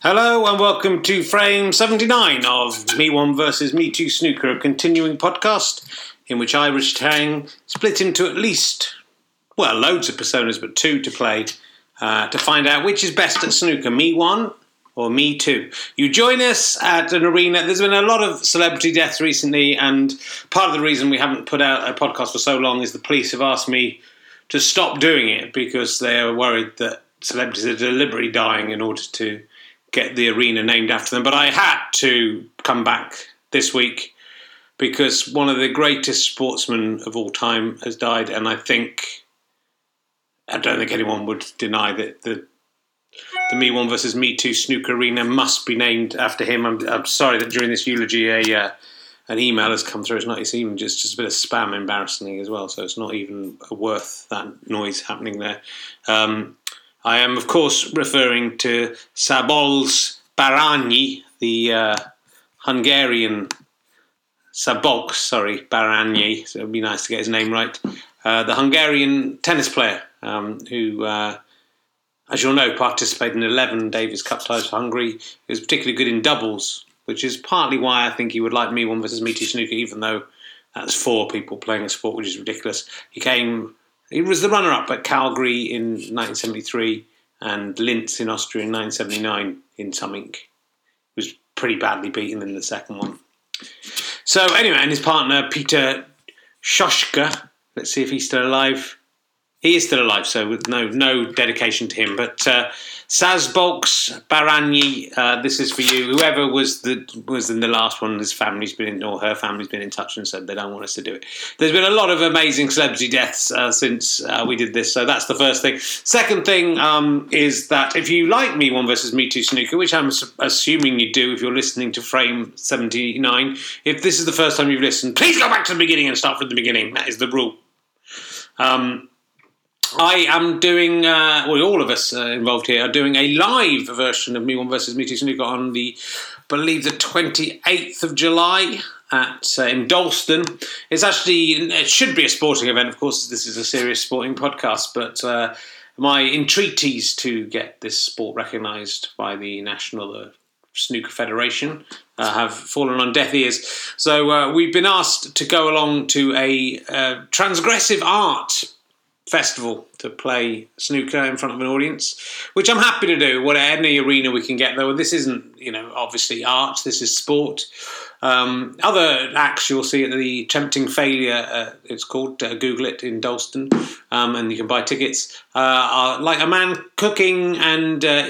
Hello and welcome to frame 79 of Me One versus Me Two Snooker, a continuing podcast in which Richard Herring split into at least, well, loads of personas, but two to play uh, to find out which is best at snooker, Me One or Me Two. You join us at an arena. There's been a lot of celebrity deaths recently, and part of the reason we haven't put out a podcast for so long is the police have asked me to stop doing it because they are worried that celebrities are deliberately dying in order to get the arena named after them. But I had to come back this week because one of the greatest sportsmen of all time has died, and I think I don't think anyone would deny that the the Me One versus Me Two snooker arena must be named after him. I'm, I'm sorry that during this eulogy a uh, an email has come through. It's not. It's even just just a bit of spam, embarrassingly as well. So it's not even worth that noise happening there. Um, I am, of course, referring to Szabolcs Baranyi, the uh, Hungarian Szabolcs, sorry, Baranyi. So it would be nice to get his name right. Uh, the Hungarian tennis player um, who, uh, as you'll know, participated in 11 Davis Cup ties for Hungary. He was particularly good in doubles, which is partly why I think he would like me one versus me two snooker, even though that's four people playing a sport, which is ridiculous. He came he was the runner up at Calgary in 1973 and Linz in Austria in 1979 in something. Was pretty badly beaten in the second one. So, anyway, and his partner, Peter Shoshka, let's see if he's still alive. He is still alive, so with no no dedication to him. But uh, Szabolcs Baranyi, uh, this is for you. Whoever was the was in the last one, his family's been in, or her family's been in touch and said they don't want us to do it. There's been a lot of amazing celebrity deaths uh, since uh, we did this, so that's the first thing. Second thing um, is that if you like Me One versus Me Two Snooker, which I'm assuming you do if you're listening to Frame 79, if this is the first time you've listened, please go back to the beginning and start from the beginning. That is the rule. Um, I am doing, uh, well, all of us uh, involved here are doing a live version of Me One versus Me Two Snooker on the, I believe, the 28th of July at uh, in Dalston. It's actually, it should be a sporting event, of course, this is a serious sporting podcast, but uh, my entreaties to get this sport recognised by the National uh, Snooker Federation uh, have fallen on deaf ears. So uh, we've been asked to go along to a uh, transgressive art festival to play snooker in front of an audience, which I'm happy to do. What any arena we can get, though. This isn't, you know, obviously art. This is sport. Um, other acts you'll see at the Tempting Failure, uh, it's called, uh, Google it in Dalston, um, and you can buy tickets, uh, are like a man cooking and uh,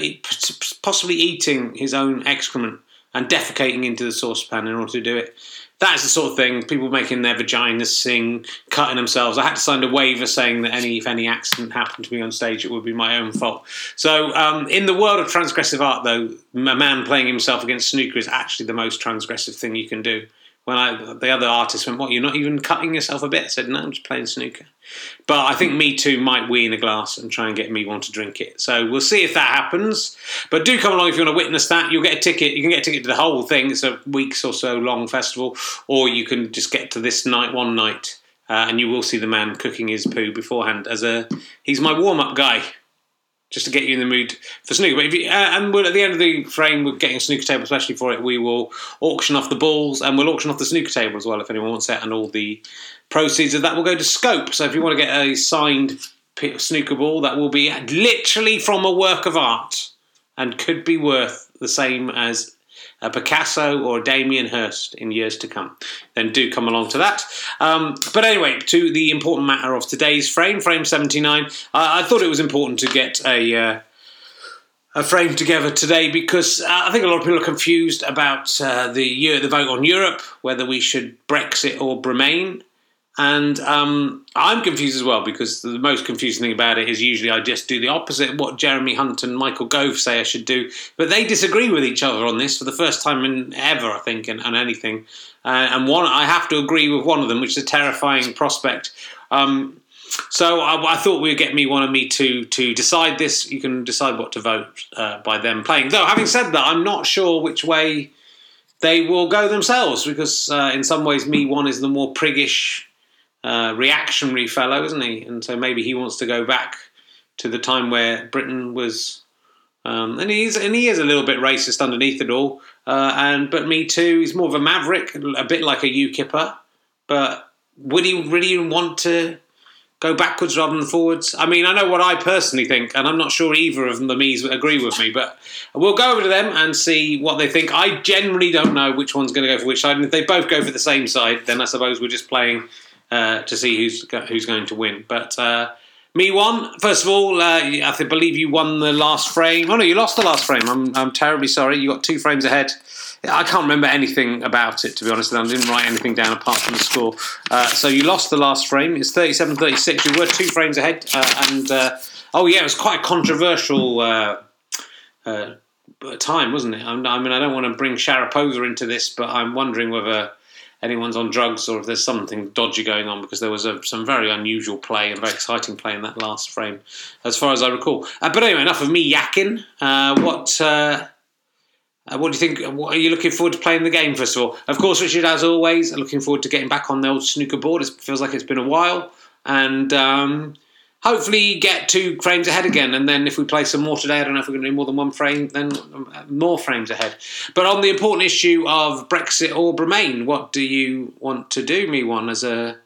possibly eating his own excrement and defecating into the saucepan in order to do it that's the sort of thing people making their vaginas sing, cutting themselves. I had to sign a waiver saying that any if any accident happened to me on stage, it would be my own fault. So, um, in the world of transgressive art, though, a man playing himself against snooker is actually the most transgressive thing you can do when I, the other artist went, "What? You're not even cutting yourself a bit?" I said, "No, I'm just playing snooker." But I think Me Too might wee in a glass and try and get me one to drink it. So we'll see if that happens. But do come along if you want to witness that. You'll get a ticket. You can get a ticket to the whole thing. It's a weeks or so long festival, or you can just get to this night, one night, uh, and you will see the man cooking his poo beforehand. As a, he's my warm up guy just to get you in the mood for snooker. But if you, uh, and we'll, at the end of the frame, we're getting a snooker table especially for it. We will auction off the balls and we'll auction off the snooker table as well if anyone wants it. And all the proceeds of that will go to Scope. So if you want to get a signed snooker ball, that will be literally from a work of art and could be worth the same as a Picasso or a Damien Hirst in years to come, then do come along to that. Um, but anyway, to the important matter of today's frame, frame 79, uh, I thought it was important to get a. Uh, a frame together today because uh, I think a lot of people are confused about uh, the the vote on Europe, whether we should Brexit or remain. And um, I'm confused as well because the most confusing thing about it is usually I just do the opposite of what Jeremy Hunt and Michael Gove say I should do. But they disagree with each other on this for the first time in ever, I think, and, anything. Uh, and one, I have to agree with one of them, which is a terrifying prospect. Um, so I, I, thought we'd get me one of me to to decide this. You can decide what to vote uh, by them playing. Though having said that, I'm not sure which way they will go themselves because uh, in some ways, me one is the more priggish uh, reactionary fellow, isn't he? And so maybe he wants to go back to the time where Britain was Um, and he's and he is a little bit racist underneath it all. Uh, and but me too. He's more of a maverick, a bit like a UKIPper. But would he really want to go backwards rather than forwards? I mean, I know what I personally think, and I'm not sure either of the me's agree with me. But we'll go over to them and see what they think. I generally don't know which one's going to go for which side. And if they both go for the same side, then I suppose we're just playing uh, to see who's who's going to win. But uh, me won. First of all, uh, I believe you won the last frame. Oh no, you lost the last frame. I'm, I'm terribly sorry. You got two frames ahead. I can't remember anything about it, to be honest. I didn't write anything down apart from the score. Uh, so you lost the last frame. It's 37 36. You were two frames ahead. Uh, and, uh, oh, yeah, it was quite a controversial time, wasn't it? I mean, I don't want to bring Sharapova into this, but I'm wondering whether anyone's on drugs or if there's something dodgy going on because there was a, some very unusual play and very exciting play in that last frame, as far as I recall. Uh, but anyway, enough of me yakking. Uh, what uh, uh what do you think? What, are you looking forward to playing the game first of all? Of course, Richard, as always, looking forward to getting back on the old snooker board. It feels like it's been a while, and. Um, hopefully get two frames ahead again. And then if we play some more today, I don't know if we're going to do more than one frame, then more frames ahead. But on the important issue of Brexit or Remain, what do you want to do, me one, as a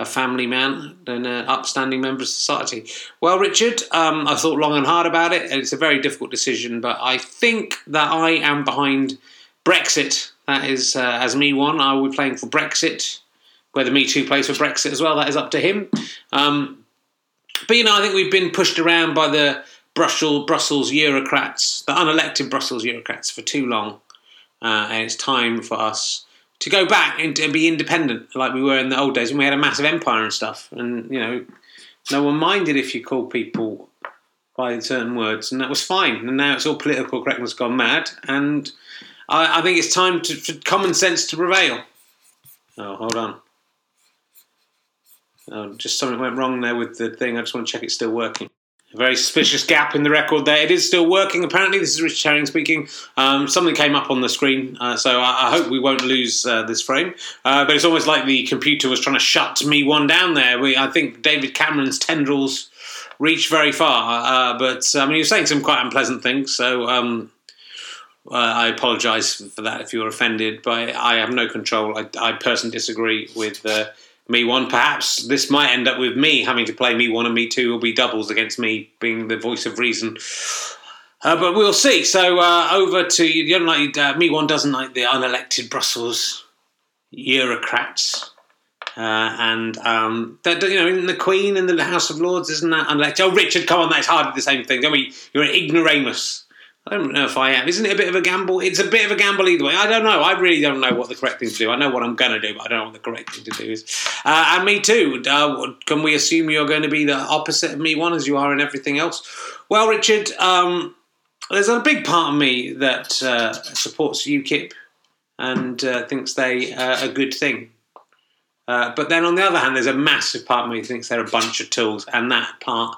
a family man and an upstanding member of society. Well, Richard, um, I thought long and hard about it. It's a very difficult decision, but I think that I am behind Brexit. That is, uh, as me one, I will be playing for Brexit. Whether Me Too plays for Brexit as well, that is up to him. Um, but you know, I think we've been pushed around by the Brussels, Brussels bureaucrats, the unelected Brussels bureaucrats, for too long, uh, and it's time for us to go back and, and be independent, like we were in the old days when we had a massive empire and stuff. And you know, no one minded if you called people by certain words, and that was fine. And now it's all political correctness gone mad, and I, I think it's time to, for common sense to prevail. Oh, hold on. Oh, just something went wrong there with the thing. I just want to check it's still working. A very suspicious gap in the record there. It is still working, apparently. This is Richard Herring speaking. Um, something came up on the screen, uh, so I, I, hope we won't lose uh, this frame. Uh, but it's almost like the computer was trying to shut me one down there. We, I think David Cameron's tendrils reach very far. Uh, but, I mean, he was saying some quite unpleasant things, so. Um, uh, I apologise for that if you're offended, but I have no control. I, I personally disagree with uh, me one. Perhaps this might end up with me having to play me one and me two will be doubles against me being the voice of reason. Uh, but we'll see. So uh, over to you. Don't like uh, me one doesn't like the unelected Brussels bureaucrats. Uh, and um, that, you know, in the Queen and the House of Lords, isn't that unelected? Oh, Richard, come on, that's hardly the same thing. I mean. You're an ignoramus. I don't know if I am. Isn't it a bit of a gamble? It's a bit of a gamble either way. I don't know. I really don't know what the correct thing to do. I know what I'm going to do, but I don't know what the correct thing to do is. Uh, and me too. Uh, can we assume you're going to be the opposite of me one as you are in everything else? Well, Richard, um, there's a big part of me that uh, supports UKIP and uh, thinks they are a good thing. Uh, but then on the other hand, there's a massive part of me that thinks they're a bunch of tools, and that part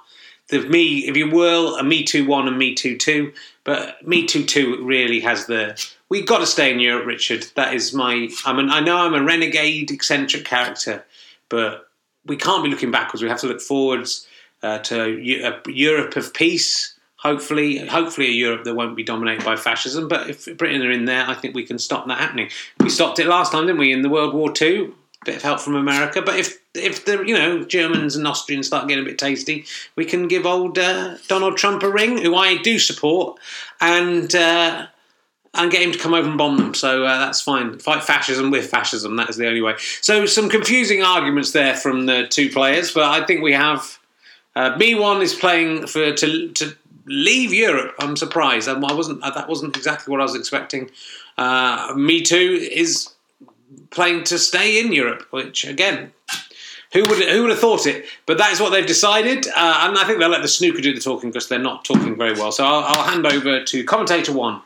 the me, if you will, a Me Too one and Me Too two, but Me Too two really has the. we've got to stay in Europe, Richard. That is my. I mean, I know I'm a renegade, eccentric character, but we can't be looking backwards. We have to look forwards uh, to a Europe of peace. Hopefully, hopefully a Europe that won't be dominated by fascism. But if Britain are in there, I think we can stop that happening. We stopped it last time, didn't we? In the World War Two, bit of help from America. But if if the you know Germans and Austrians start getting a bit tasty, we can give old uh, Donald Trump a ring, who I do support, and uh, and get him to come over and bomb them. So uh, that's fine. Fight fascism with fascism. That is the only way. So some confusing arguments there from the two players, but I think we have. Uh, Me one is playing for to to leave Europe. I'm surprised. I wasn't. That wasn't exactly what I was expecting. Uh, Me too is playing to stay in Europe, which again who would who would have thought it? But that is what they've decided, uh, and I think they'll let the snooker do the talking because they're not talking very well. So I'll, I'll hand over to commentator one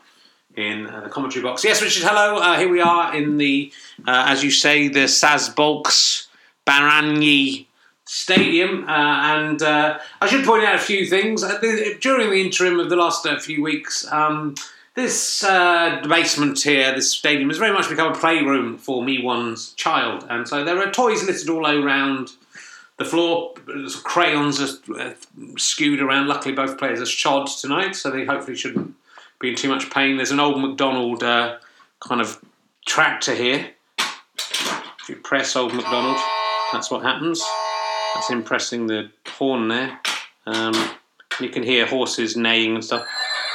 in uh, the commentary box. Yes, Richard. Hello. Uh, here we are in the, uh, as you say, the Szabolcs Baranyi Stadium, uh, and uh, I should point out a few things during the interim of the last few weeks. Um, this uh, basement here, this stadium, has very much become a playroom for me one's child, and so there are toys littered all around the floor, crayons are uh, skewed around. Luckily, both players are shod tonight, so they hopefully shouldn't be in too much pain. There's an old MacDonald uh, kind of tractor here. If you press old MacDonald, that's what happens. That's him pressing the horn there. Um, you can hear horses neighing and stuff.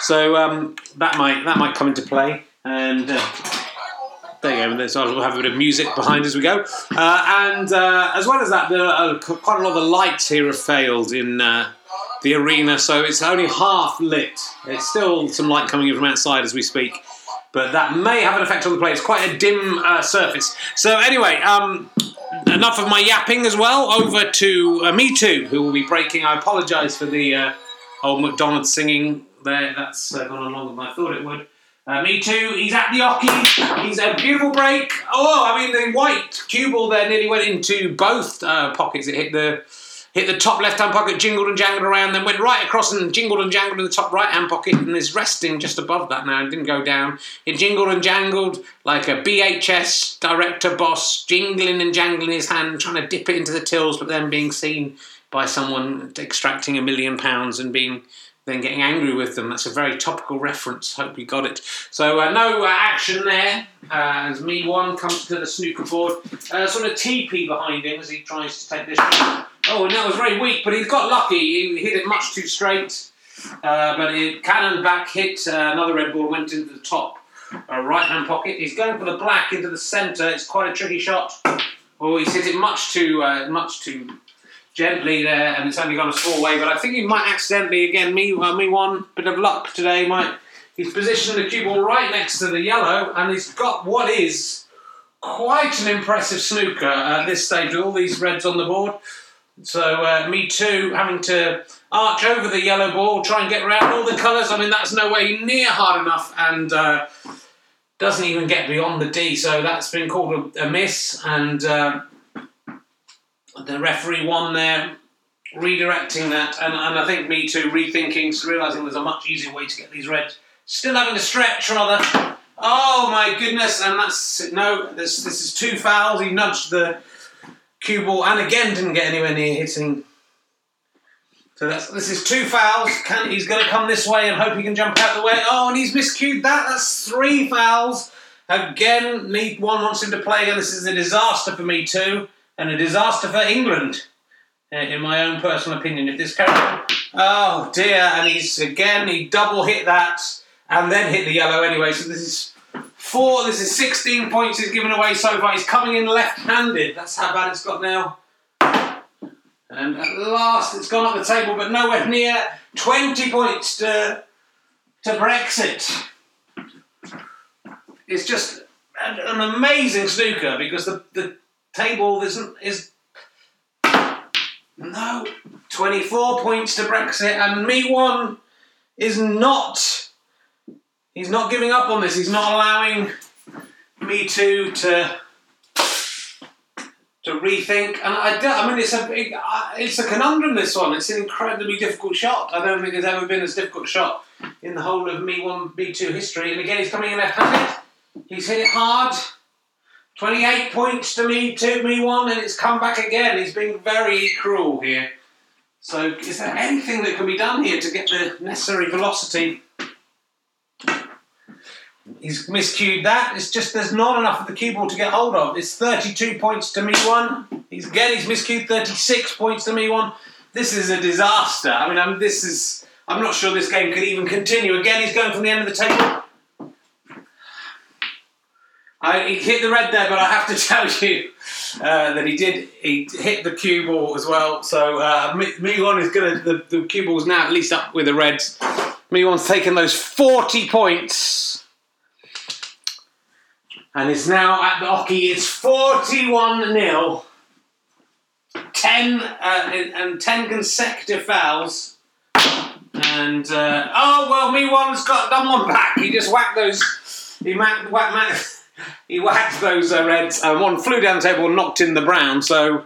So um, that might that might come into play. And uh, there you go. So we'll have a bit of music behind as we go. Uh, and uh, as well as that, there are quite a lot of the lights here have failed in uh, the arena, so it's only half lit. It's still some light coming in from outside as we speak, but that may have an effect on the play. It's quite a dim uh, surface. So anyway, um, enough of my yapping as well. Over to uh, Me Too, who will be breaking. I apologise for the old MacDonald singing there. That's uh, gone on longer than I thought it would. Uh, me too. He's at the Oche. He's a beautiful break. Oh, I mean the white cue ball there nearly went into both uh, pockets. It hit the hit the top left hand pocket, jingled and jangled around, then went right across and jingled and jangled in the top right hand pocket, and is resting just above that now. Didn't go down. It jingled and jangled like a BHS director boss, jingling and jangling his hand, trying to dip it into the tills, but then being seen by someone extracting a million pounds and being then getting angry with them. That's a very topical reference. Hope you got it. So uh, no uh, action there uh, as Me One comes to the snooker board. Uh, sort of teepee behind him as he tries to take this. Oh, and that was very weak, but he's got lucky. He hit it much too straight. Uh, but it cannon back hit uh, another red ball, went into the top right hand pocket. He's going for the black into the centre. It's quite a tricky shot. Oh, he's hit it much too much too gently there, and it's only gone a small way. But I think he might accidentally again me well, me one bit of luck today. Might he's positioned the cue ball right next to the yellow, and he's got what is quite an impressive snooker at this stage with all these reds on the board. So uh, me too, having to arch over the yellow ball, try and get around all the colours. I mean that's no way near hard enough, and. Uh, doesn't even get beyond the D, so that's been called a, a miss. And uh, the referee won there, redirecting that, and, and I think me too, rethinking, realising there's a much easier way to get these reds. Still having to stretch rather. Oh my goodness, and that's no, this this is two fouls. He nudged the cue ball and again didn't get anywhere near hitting. So that's this is two fouls. Can, he's going to come this way and hope he can jump out the way. Oh, and he's miscued that. That's three fouls. Again, me one wants him to play again. This is a disaster for me too and a disaster for England, uh, in my own personal opinion. If this carries oh dear, and he's again he double hit that and then hit the yellow anyway. So this is four. This is 16 points he's given away so far. He's coming in left-handed. That's how bad it's got now. And at last, it's gone up the table, but nowhere near 20 points to to Brexit. It's just an, an amazing snooker because the, the table isn't is no 24 points to Brexit and me one is not he's not giving up on this he's not allowing me two to to rethink and I, I mean it's a big, uh, it's a conundrum this one it's an incredibly difficult shot I don't think there's ever been as difficult shot in the whole of me one B2 history and again he's coming in left-handed he's hit it hard 28 points to me, to me one, and it's come back again. He's been very cruel here. So, is there anything that can be done here to get the necessary velocity? He's miscued that. It's just there's not enough of the cue ball to get hold of. It's 32 points to me one. He's again he's miscued 36 points to me one. This is a disaster. I mean, I'm, this is. I'm not sure this game could even continue. Again, he's going from the end of the table. I, he hit the red there, but I have to tell you uh, that he did. He hit the cue ball as well. So uh, one is going to the, the cue ball's now at least up with the reds. one's taken those forty points, and is now at the Oche. It's forty-one 0 Ten uh, and ten consecutive fouls. And uh, oh well, me one's got done one back. He just whacked those. He whacked, whacked, he whacked those uh, reds, and one flew down the table and knocked in the brown. So,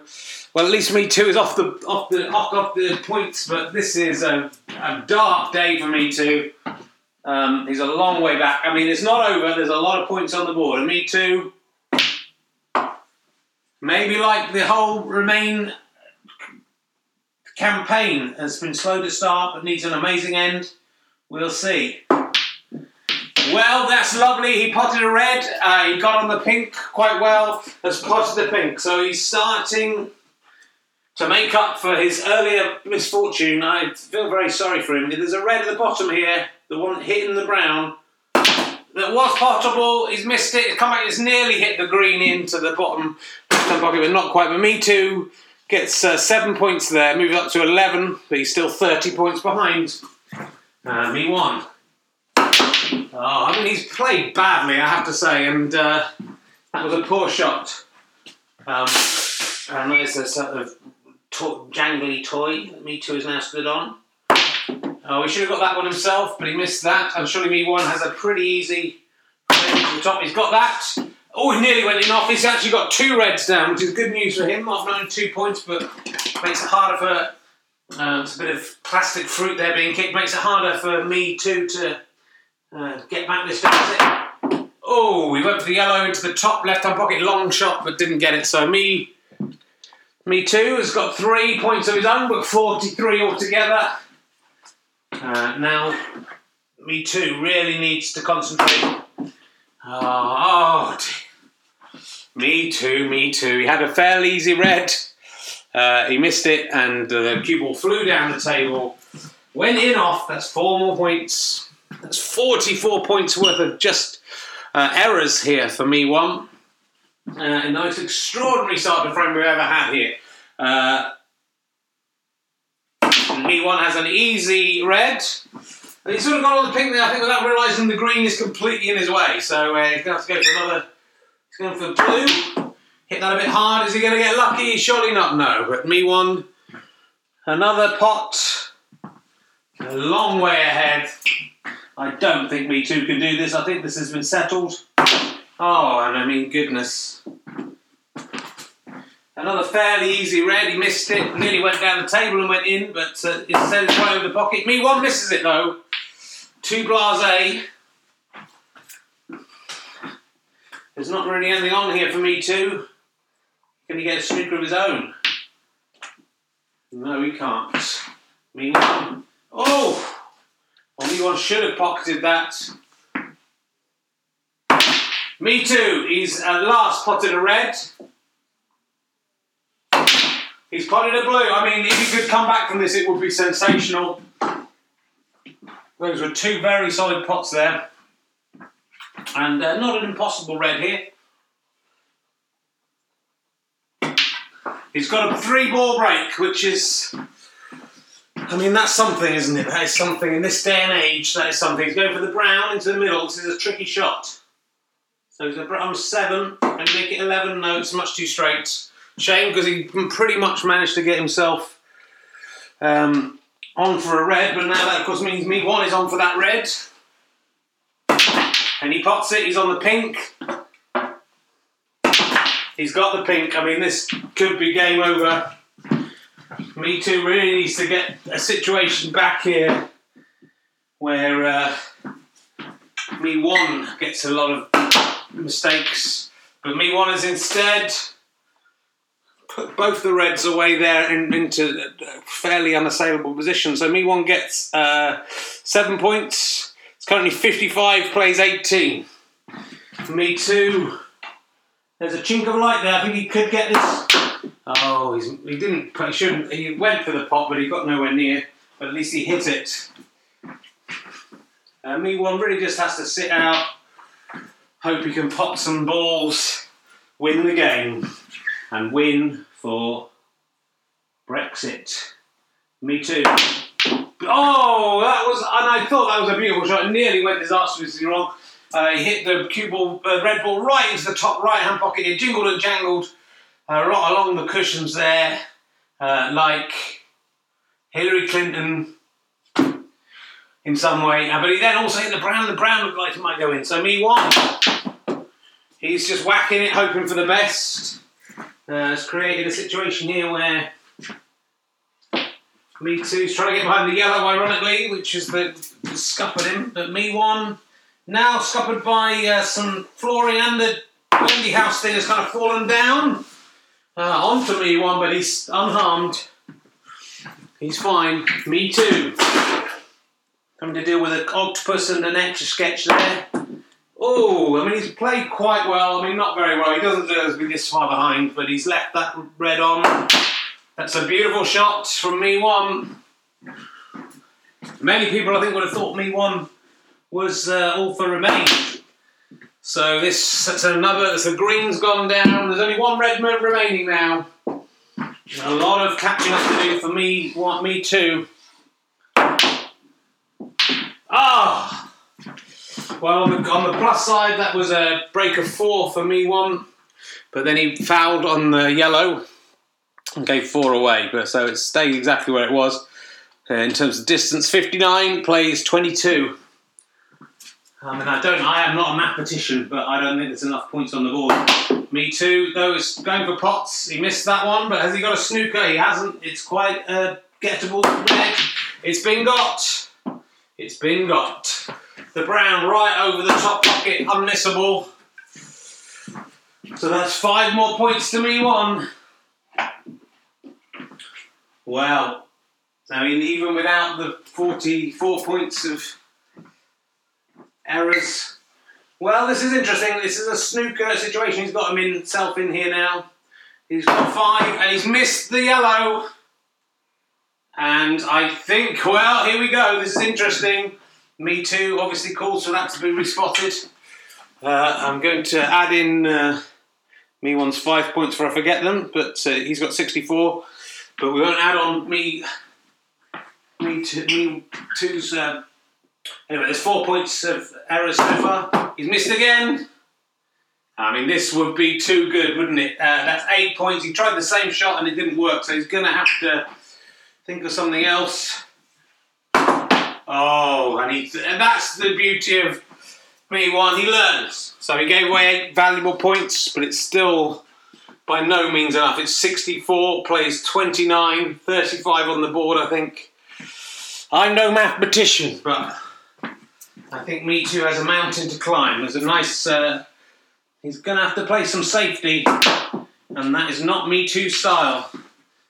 well, at least me too is off the off the off, off the points. But this is a, a dark day for me too. Um, he's a long way back. I mean, it's not over. There's a lot of points on the board, and me too. Maybe like the whole remain campaign has been slow to start but needs an amazing end. We'll see. Well, that's lovely. He potted a red. Uh, he got on the pink quite well. Has potted the pink. So he's starting to make up for his earlier misfortune. I feel very sorry for him. There's a red at the bottom here, the one hitting the brown. That was potable. He's missed it. Come back. It's nearly hit the green into the bottom pocket, but not quite. But me too gets uh, seven points there, moves up to eleven, but he's still thirty points behind. Uh, me one. Oh, I mean, he's played badly, I have to say, and uh, that was a poor shot. Um, and there's a sort of to- jangly toy that Me Too is now stood on. Oh, he should have got that one himself, but he missed that. And surely Me One has a pretty easy to the top. He's got that. Oh, he nearly went in off. He's actually got two reds down, which is good news for him. Only two points, but makes it harder for. Uh, it's a bit of plastic fruit there being kicked. Makes it harder for Me Too to uh, get back this time. Oh, he went for the yellow into the top left hand pocket. Long shot, but didn't get it. So me, me too, has got three points of his own, but 43 altogether. Uh, now, me too really needs to concentrate. Oh, oh me too, me too. He had a fairly easy red. Uh, he missed it, and uh, the cue ball flew down the table. Went in off. That's four more points. That's 44 points worth of just uh, errors here for me one. Uh, and the most extraordinary start to frame we've ever had here. Uh, me one has an easy red. He's sort of got all the pink there, I think, without realising the green is completely in his way. So uh, he's going to have to go for another. He's going for blue. Hit that a bit hard. Is he going to get lucky? Surely not, no. But me one. Another pot. A long way ahead. I don't think Me Too can do this. I think this has been settled. Oh, and I mean, goodness. Another fairly easy red. He missed it. Nearly went down the table and went in, but uh, instead it's right over the pocket. Me one misses it though. Two blase. There's not really anything on here for me too. Can he get a snooker of his own? No, he can't. Me one. Oh! Only one should have pocketed that. Me too. He's at last potted a red. He's potted a blue. I mean, if he could come back from this, it would be sensational. Those were two very solid pots there. And uh, not an impossible red here. He's got a three ball break, which is I mean, that's something, isn't it? That is something in this day and age. That is something. He's going for the brown into the middle. This is a tricky shot. So he's a brown seven and make it eleven. No, it's much too straight. Shame because he pretty much managed to get himself um, on for a red, but now that of course means me one is on for that red. And he pots it. He's on the pink. He's got the pink. I mean, this could be game over. Me too really needs to get a situation back here where uh, me one gets a lot of mistakes, but me one is instead put both the reds away there in, into a fairly unassailable position. So me one gets uh, seven points. It's currently 55, plays 18. Me too. There's a chink of light there. I think he could get this Oh, he didn't. He shouldn't. He went for the pot, but he got nowhere near. But at least he hit it. And me one really just has to sit out, hope he can pot some balls, win the game, and win for Brexit. Me too. Oh, that was, and I thought that was a beautiful shot. It nearly went disastrously wrong. Uh, he hit the cue ball, uh, red ball right into the top right hand pocket. It jingled and jangled uh, along the cushions there, uh, like Hillary Clinton in some way. Uh, but he then also hit the brown. The brown looked like it might go in. So me one. He's just whacking it, hoping for the best. Uh, it's created a situation here where me two's trying to get behind the yellow, ironically, which is the, the scuppered him. But me one now scuppered by uh, some flooring and the Wendy House thing has kind of fallen down. Uh, on to me one, but he's unharmed. He's fine. Me too. Having to deal with an octopus and an etch a sketch there. Oh, I mean, he's played quite well. I mean, not very well. He doesn't deserve to be this far behind, but he's left that red on. That's a beautiful shot from me one. Many people, I think, would have thought me one was uh, all for remain. So this that's another. So the green's gone down. There's only one red remaining now. A lot of catching up to do for me. Want me too. Ah. Well, on the, on the plus side, that was a break of four for me one, but then he fouled on the yellow and gave four away. But so it stayed exactly where it was. Uh, in terms of distance, 59 plays 22. Um, I mean, I don't. I am not a mathematician, but I don't think there's enough points on the board. Me too. Though it's going for pots. He missed that one, but has he got a snooker? He hasn't. It's quite a gettable red. It's been got. It's been got. The brown right over the top pocket, unmissable. So that's five more points to me. One. Well, I mean, even without the 44 points of errors. Well, this is interesting. This is a snooker situation. He's got himself in here now. He's got five and he's missed the yellow. And I think, well, here we go. This is interesting. Me too, obviously calls for that to be respotted. Uh, I'm going to add in uh, me one's five points for I forget them, but uh, he's got 64. But we won't add on me me, two, me two's uh, Anyway, there's four points of error so far. He's missed again. I mean, this would be too good, wouldn't it? Uh, that's eight points. He tried the same shot and it didn't work, so he's going to have to think of something else. Oh, and, he, and that's the beauty of me one. He learns. So he gave away eight valuable points, but it's still by no means enough. It's 64, plays 29, 35 on the board, I think. I'm no mathematician, but I think Me Too has a mountain to climb. There's a nice. Uh, he's going to have to play some safety, and that is not Me Too style.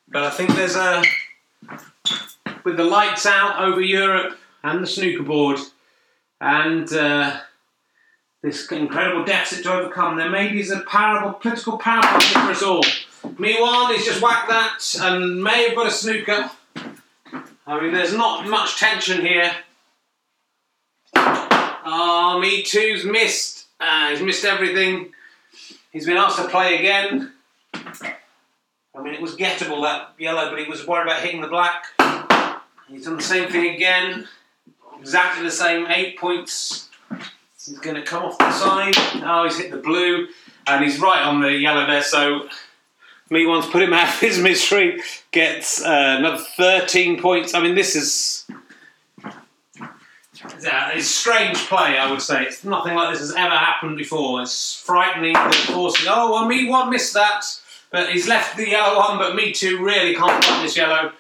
But I think there's a. With the lights out over Europe and the snooker board, and uh, this incredible deficit to overcome, there maybe is a parable, political parable for us all. Me one is just whack that, and may have got a snooker. I mean, there's not much tension here. Oh, Me Too's missed. Uh, he's missed everything. He's been asked to play again. I mean, it was gettable that yellow, but he was worried about hitting the black. He's done the same thing again. Exactly the same, eight points. He's going to come off the side. Oh, he's hit the blue, and he's right on the yellow there. So, me once put him out of his misery. Gets uh, another 13 points. I mean, this is it's a strange play, I would say. It's nothing like this has ever happened before. It's frightening. The forces. Oh, well, me one missed that, but he's left the yellow one. But me too really can't pop this yellow.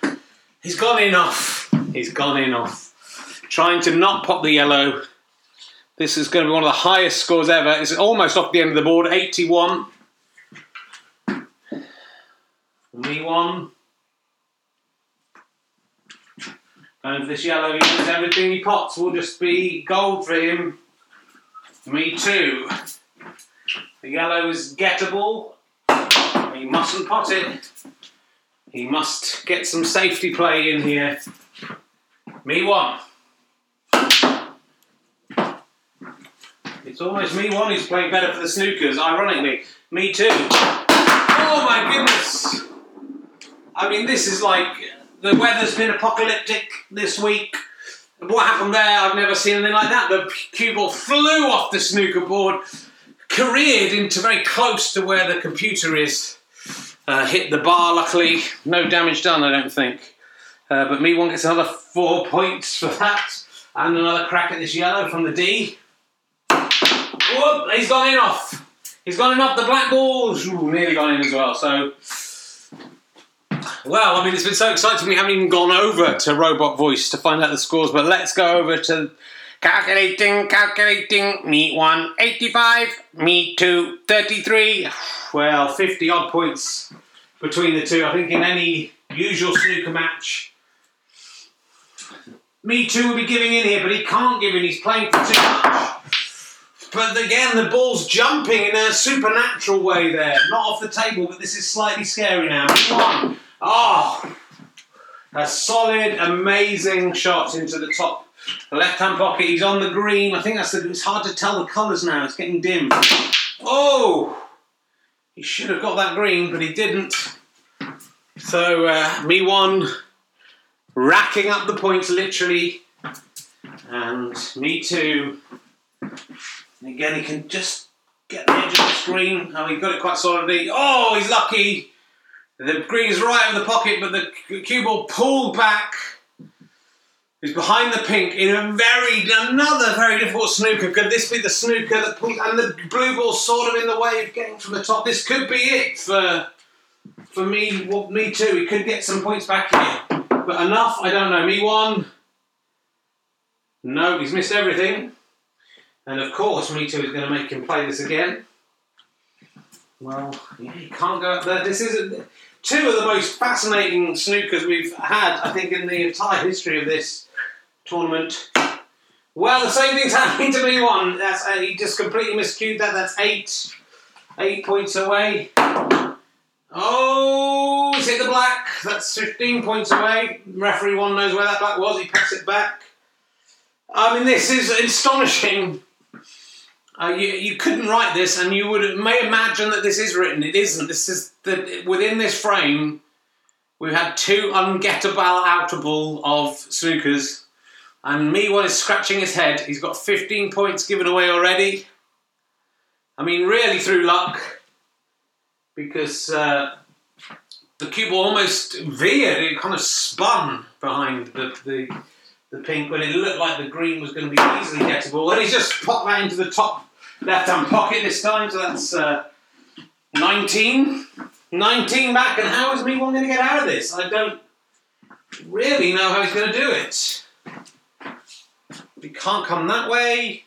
He's gone in off. He's gone in off. Trying to not pop the yellow. This is going to be one of the highest scores ever. It's almost off the end of the board, 81. Me one. And this yellow, knows everything he pots will just be gold for him. Me too. The yellow is gettable. He mustn't pot it. He must get some safety play in here. Me one. It's almost me one who's playing better for the snookers, ironically. Me too. Oh my goodness! I mean, this is like the weather's been apocalyptic this week. What happened there? I've never seen anything like that. The cue ball flew off the snooker board, careered into very close to where the computer is. Uh, hit the bar, luckily. No damage done, I don't think. Uh, but me one gets another four points for that. And another crack at this yellow from the D. Whoop, he's gone in off. He's gone in off the black balls. Ooh, nearly gone in as well. So well, I mean, it's been so exciting. We haven't even gone over to Robot Voice to find out the scores, but let's go over to calculating, calculating. Me one, 85. Me two, 33. Well, 50 odd points between the two. I think in any usual snooker match, Me two will be giving in here, but he can't give in. He's playing for too much. But again, the ball's jumping in a supernatural way there. Not off the table, but this is slightly scary now. One. Oh, a solid, amazing shot into the top left hand pocket. He's on the green. I think that's the, it's hard to tell the colours now. It's getting dim. Oh, he should have got that green, but he didn't. So uh, me one, racking up the points literally, and me two. Again, he can just get the edge of the screen. Oh, he got it quite solidly. Oh, he's lucky. The green's right over the pocket, but the cue ball pulled back. He's behind the pink in a very another very difficult snooker. Could this be the snooker that pulled and the blue ball's sort of in the way of getting from the top? This could be it for for me. Well, me too. He could get some points back here, but enough. I don't know. Me one. No, he's missed everything, and of course, me too is going to make him play this again. Well, yeah, he can't go up there. This is two of the most fascinating snookers we've had, I think, in the entire history of this tournament. Well, the same thing's happening to me. One, that's uh, he just completely miscued that. That's eight, eight points away. Oh, he's hit the black. That's fifteen points away. Referee one knows where that black was. He picks it back. I mean, this is astonishing. Uh, you, you couldn't write this, and you would may imagine that this is written. It isn't. This is that within this frame, we've had two ungettable outable of snookers, and me one is scratching his head. He's got 15 points given away already. I mean, really through luck, because uh, the cue ball almost veered. It kind of spun behind the, the the pink when it looked like the green was going to be easily gettable. And he's just popped that into the top left hand pocket this time, so that's uh, 19. 19 back, and how is me one going to get out of this? I don't really know how he's going to do it. He can't come that way.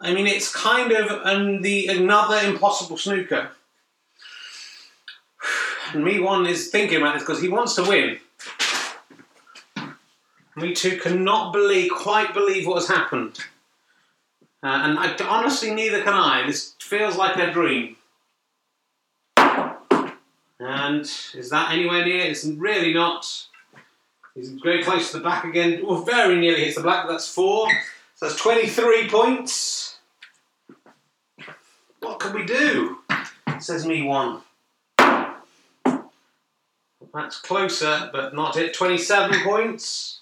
I mean, it's kind of an, the another impossible snooker. And me one is thinking about this because he wants to win. Me two cannot believe, quite believe what has happened. Uh, and I, honestly, neither can I. This feels like a dream. And is that anywhere near? It's really not. He's very close to the back again. Well, very nearly hits the black. That's four. So that's 23 points. What can we do? Says me one. That's closer, but not it. 27 points.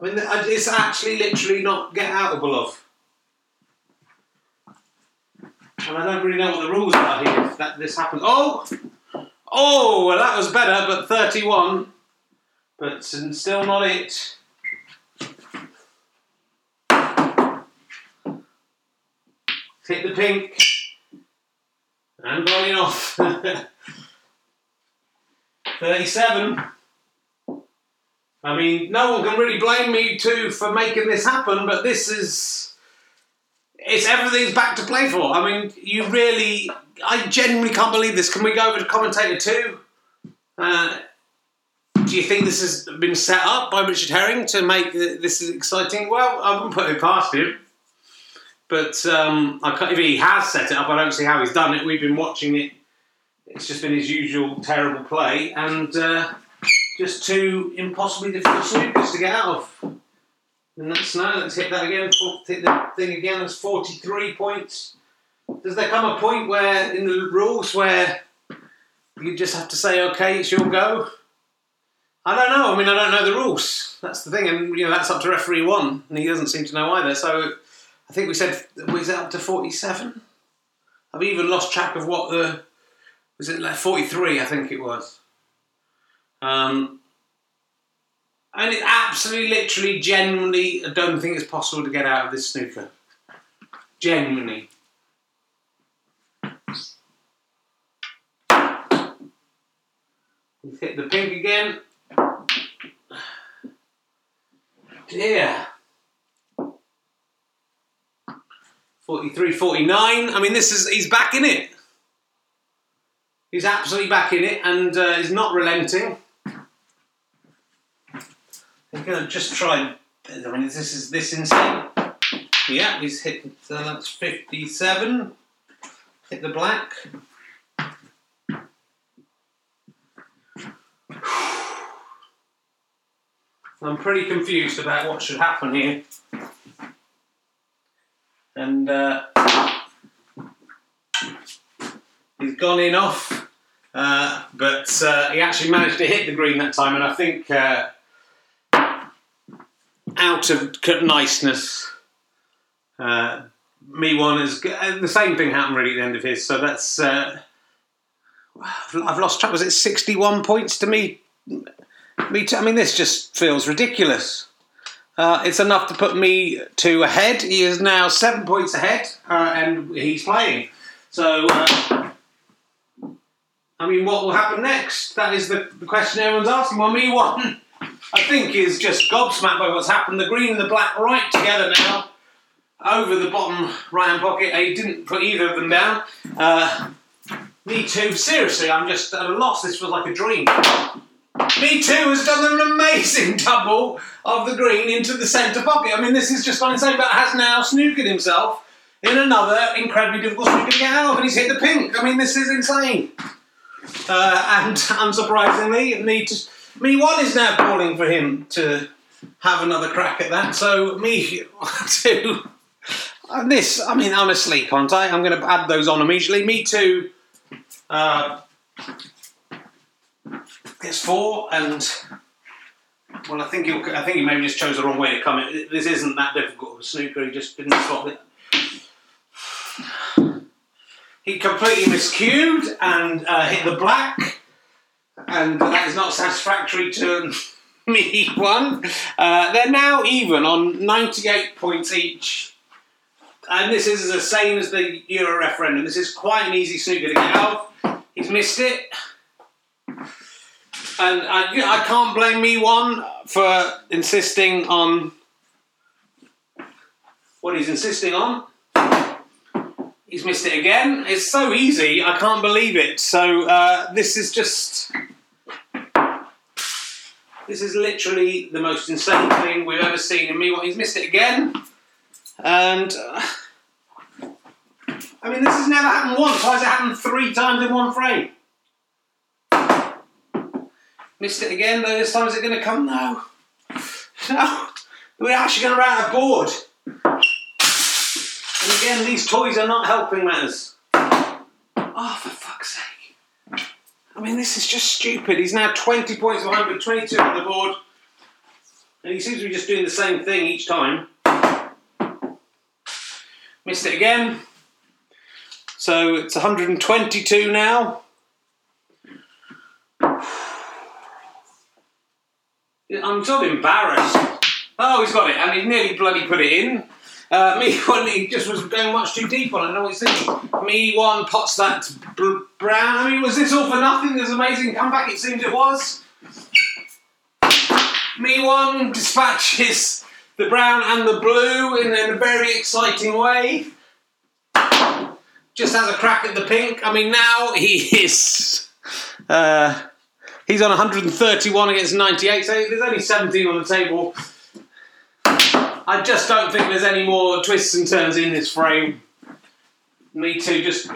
I mean, it's actually literally not get outable of. And I don't really know what the rules are here if that, this happens. Oh! Oh, well, that was better, but 31. But still not it. Hit the pink. And going off. 37. I mean, no one can really blame me too for making this happen, but this is. It's everything's back to play for. I mean, you really. I genuinely can't believe this. Can we go over to commentator two? Uh, do you think this has been set up by Richard Herring to make this exciting? Well, I wouldn't put it past him. But um, if he has set it up, I don't see how he's done it. We've been watching it. It's just been his usual terrible play. And. Uh, just two impossibly difficult snookers to get out of. And that's now, let's hit that again, hit the thing again, that's 43 points. Does there come a point where, in the rules, where you just have to say, okay, it's your go? I don't know. I mean, I don't know the rules. That's the thing, and you know that's up to referee one, and he doesn't seem to know either. So, I think we said was it up to forty-seven? I've even lost track of what the was it like forty-three? I think it was. Um, and it absolutely, literally, genuinely, I don't think it's possible to get out of this snooker. Genuinely. We've hit the pink again. Dear. 43 49. I mean, this is, he's back in it. He's absolutely back in it and uh, he's not relenting. I'm gonna just try. I mean, this is this insane. Yeah, he's hit. So that's fifty-seven. Hit the black. I'm pretty confused about what should happen here. And uh, he's gone in off, uh, but uh, he actually managed to hit the green that time, and I think uh, out of niceness, uh, me one is the same thing happened really at the end of his. So that's uh, I've lost track. Was it sixty-one points to me? Me too. I mean, this just feels ridiculous. Uh, it's enough to put me two ahead. He is now seven points ahead, uh, and he's playing. So, uh, I mean, what will happen next? That is the, the question everyone's asking. Well, me one, I think, is just gobsmacked by what's happened. The green and the black right together now, over the bottom right hand pocket. He didn't put either of them down. Uh, me too. Seriously, I'm just at a loss. This was like a dream. Me two has done an amazing double of the green into the centre pocket. I mean, this is just insane, but has now snookered himself in another incredibly difficult snooker to get out of, and he's hit the pink. I mean, this is insane. Uh, and unsurprisingly, me, to, me one is now calling for him to have another crack at that. So me two. And this, I mean, honestly, can't I? I'm going to add those on immediately. Me two. Uh, gets four, and well, I think he I think he maybe just chose the wrong way to come. It, this isn't that difficult of a snooker. He just didn't spot it. He completely miscued and uh, hit the black, and that is not satisfactory to me. One, uh, they're now even on ninety-eight points each. And this is the same as the Euro referendum. This is quite an easy snooker to get out. He's missed it. And I, I can't blame me one for insisting on what he's insisting on. He's missed it again. It's so easy, I can't believe it. So uh, this is just. This is literally the most insane thing we've ever seen in me. What he's missed it again. And. Uh, I mean, this has never happened once. Why has it happened three times in one frame? Missed it again, though. This time is it going to come? No. No. We're actually going to run out of board. Again, these toys are not helping matters. Oh, for fuck's sake. I mean, this is just stupid. He's now 20 points behind with 22 on the board. And he seems to be just doing the same thing each time. Missed it again. So it's 122 now. I'm sort of embarrassed. Oh, he's got it, and he nearly bloody put it in. Uh, me one, he just was going much too deep on it. I know what he's. Me one pots that brown. I mean, was this all for nothing? This amazing comeback. It seems it was. Me one dispatches the brown and the blue in a very exciting way. Just has a crack at the pink. I mean, now he is. Uh, He's on 131 against 98, so there's only 17 on the table. I just don't think there's any more twists and turns in this frame. Me two, just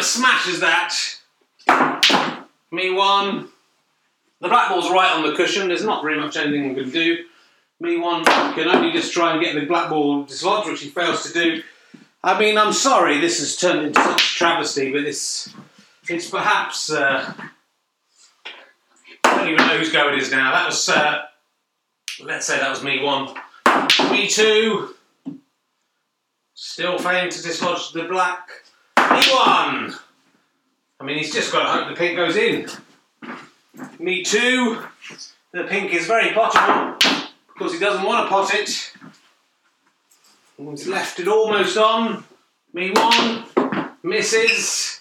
smashes that. Me one. The black ball's right on the cushion, there's not very much anything we can do. Me one can only just try and get the black ball dislodged, which he fails to do. I mean, I'm sorry this has turned into such a travesty, but it's, it's perhaps. Uh, I don't even know whose go it is now. That was, uh, let's say that was me one. Me two. Still failing to dislodge the black. Me one. I mean, he's just got to hope the pink goes in. Me two. The pink is very potable because he doesn't want to pot it. He's left it almost on. Me one. Misses.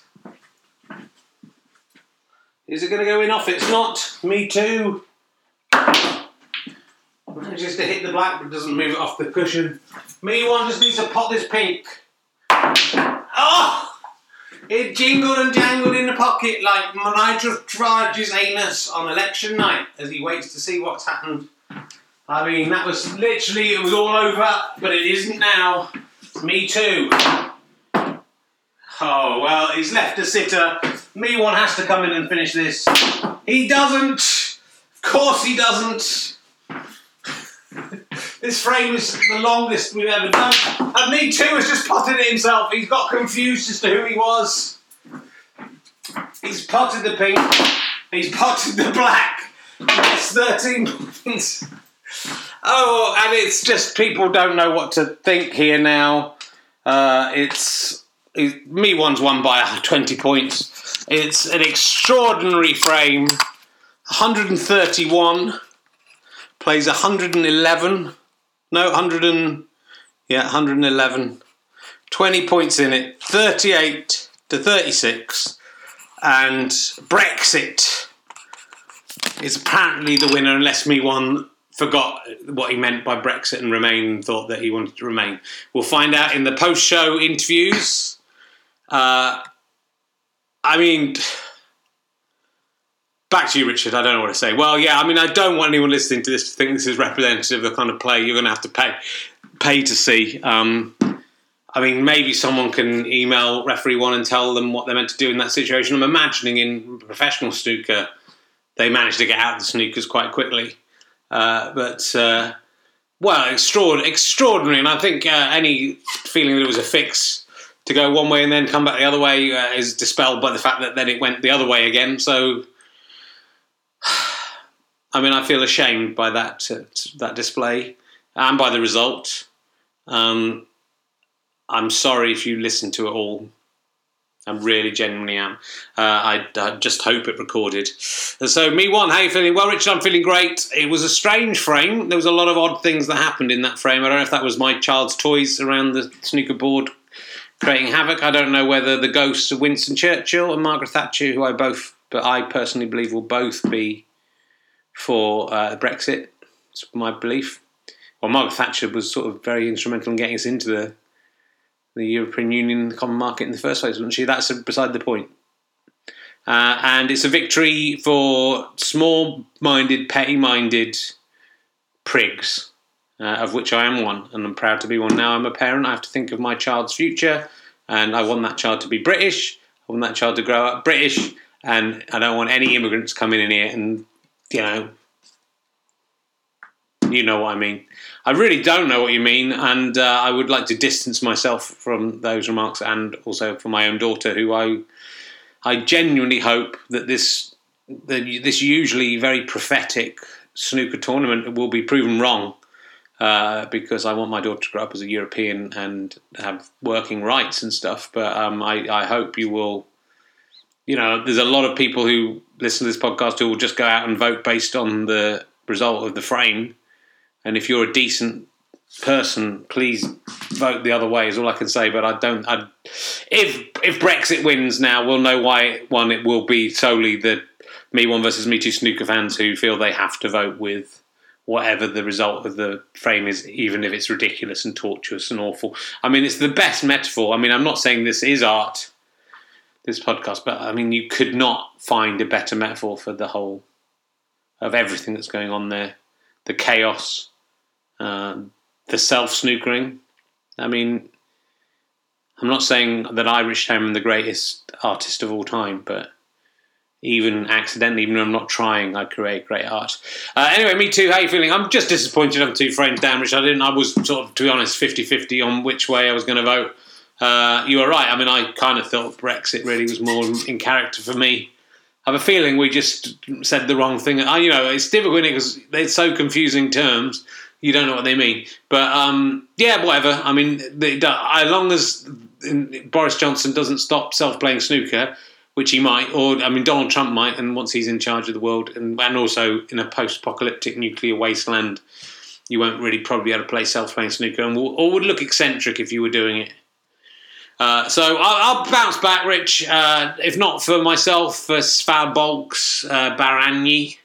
Is it going to go in off? It's not. Me two. Just to hit the black, but doesn't move it off the cushion. Me one just needs to pot this pink. Oh! It jingled and jangled in the pocket like Nigel Farage's anus on election night as he waits to see what's happened I mean, that was literally, it was all over, but it isn't now. Me two. Oh, well, he's left a sitter. Me one has to come in and finish this. He doesn't. Of course he doesn't. This frame is the longest we've ever done. And me two has just potted it himself. He's got confused as to who he was. He's potted the pink. He's potted the black. That's 13 points. Oh, and it's just people don't know what to think here now. Uh, it's it, me one's won by 20 points. It's an extraordinary frame. 131 plays 111. No, 100 and yeah, 111. 20 points in it. 38 to 36. And Brexit is apparently the winner, unless me one forgot what he meant by Brexit and Remain thought that he wanted to remain. We'll find out in the post show interviews. Uh, I mean, Richard. I don't know what to say. Well, yeah, I mean, I don't want anyone listening to this to think this is representative of the kind of play you're going to have to pay pay to see. Um, I mean, maybe someone can email referee one and tell them what they're meant to do in that situation. I'm imagining in professional snooker, they manage to get out the snookers quite quickly. Uh, but uh, well, extraordinary, extraordinary, and I think uh, any feeling that it was a fix to go one way and then come back the other way uh, is dispelled by the fact that then it went the other way again. So, I mean, I feel ashamed by that uh, that display and by the result. Um, I'm sorry if you listen to it all. I really genuinely am. Uh, I, I, just hope it recorded. So, me one, how you feeling? Well, Richard, I'm feeling great. It was a strange frame. There was a lot of odd things that happened in that frame. I don't know if that was my child's toys around the snooker board creating havoc. I don't know whether the ghosts of Winston Churchill and Margaret Thatcher, who I both, but I personally believe will both be for uh, Brexit. It's my belief. Well, Margaret Thatcher was sort of very instrumental in getting us into the the European Union, the common market in the first place, wasn't she? That's beside the point. Uh, and it's a victory for small minded, petty minded prigs, uh, of which I am one, and I'm proud to be one. Now I'm a parent, I have to think of my child's future, and I want that child to be British, I want that child to grow up British, and I don't want any immigrants coming in here and, you know, you know what I mean. I really don't know what you mean, and uh, I would like to distance myself from those remarks, and also from my own daughter, who I, I genuinely hope that this, this usually very prophetic snooker tournament will be proven wrong, uh, because I want my daughter to grow up as a European and have working rights and stuff. But um, I, I hope you will. You know, there's a lot of people who listen to this podcast who will just go out and vote based on the result of the frame and if you're a decent person, please vote the other way. Is all I can say. But I don't. I, if if Brexit wins now, we'll know why it won. It will be solely the me one versus me two snooker fans who feel they have to vote with whatever the result of the frame is, even if it's ridiculous and tortuous and awful. I mean, it's the best metaphor. I mean, I'm not saying this is art, this podcast, but I mean, you could not find a better metaphor for the whole of everything that's going on there. The chaos, um, the self snookering. I mean, I'm not saying that Irish am the greatest artist of all time, but even accidentally, even though I'm not trying, I create great art. Uh, anyway, me two. How you feeling? I'm just disappointed I'm two frames down, which I didn't. I was sort of, to be honest, 50-50 on which way I was going to vote. Uh, you were right. I mean, I kind of thought Brexit really was more in character for me. I have a feeling we just said the wrong thing. I, you know, it's difficult because it's so confusing terms you don't know what they mean. But um, yeah, whatever. I mean, they, as long as Boris Johnson doesn't stop self-playing snooker, which he might, or I mean, Donald Trump might, and once he's in charge of the world, and, and also in a post-apocalyptic nuclear wasteland, you won't really probably be able to play self-playing snooker, and or would look eccentric if you were doing it. Uh, so I'll, I'll, bounce back, Rich. Uh, if not for myself, for Szabolcs, uh, Baranyi,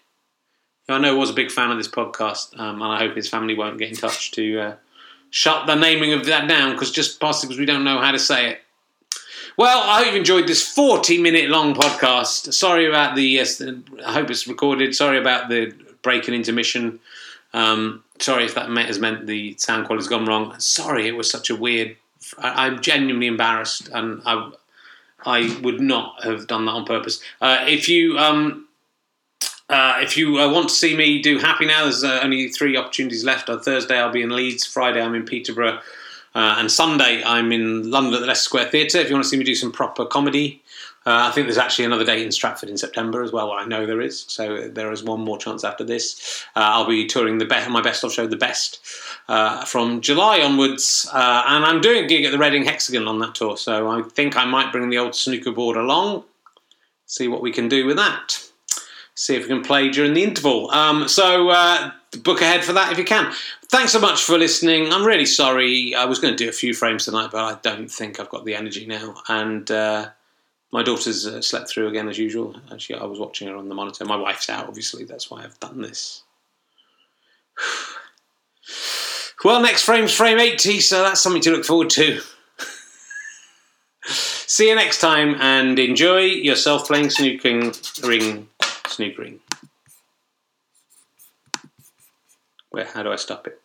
I know was a big fan of this podcast, um, and I hope his family won't get in touch to uh, shut the naming of that down because just possibly because we don't know how to say it. Well, I hope you've enjoyed this 40 minute long podcast. Sorry about the, yes, I hope it's recorded. Sorry about the break and intermission. Um, sorry if that has meant the sound quality's gone wrong. Sorry, it was such a weird. I, I'm genuinely embarrassed, and I, I would not have done that on purpose. Uh, if you um, uh, if you uh, want to see me do Happy Now, there's uh, only three opportunities left. On Thursday, I'll be in Leeds. Friday, I'm in Peterborough. Uh, and Sunday, I'm in London at the Leicester Square Theatre. If you want to see me do some proper comedy, uh, I think there's actually another date in Stratford in September as well. I know there is, so there is one more chance after this. Uh, I'll be touring the be- my best of show, the best, uh, from July onwards, uh, and I'm doing a gig at the Reading Hexagon on that tour. So I think I might bring the old snooker board along, see what we can do with that. See if we can play during the interval. Um, so uh, book ahead for that if you can. Thanks so much for listening. I'm really sorry. I was going to do a few frames tonight, but I don't think I've got the energy now. And uh, my daughter's uh, slept through again as usual. Actually, I was watching her on the monitor. My wife's out, obviously. That's why I've done this. well, next frame's frame 80, so that's something to look forward to. See you next time and enjoy yourself playing snookering ring snookering. Where? How do I stop it?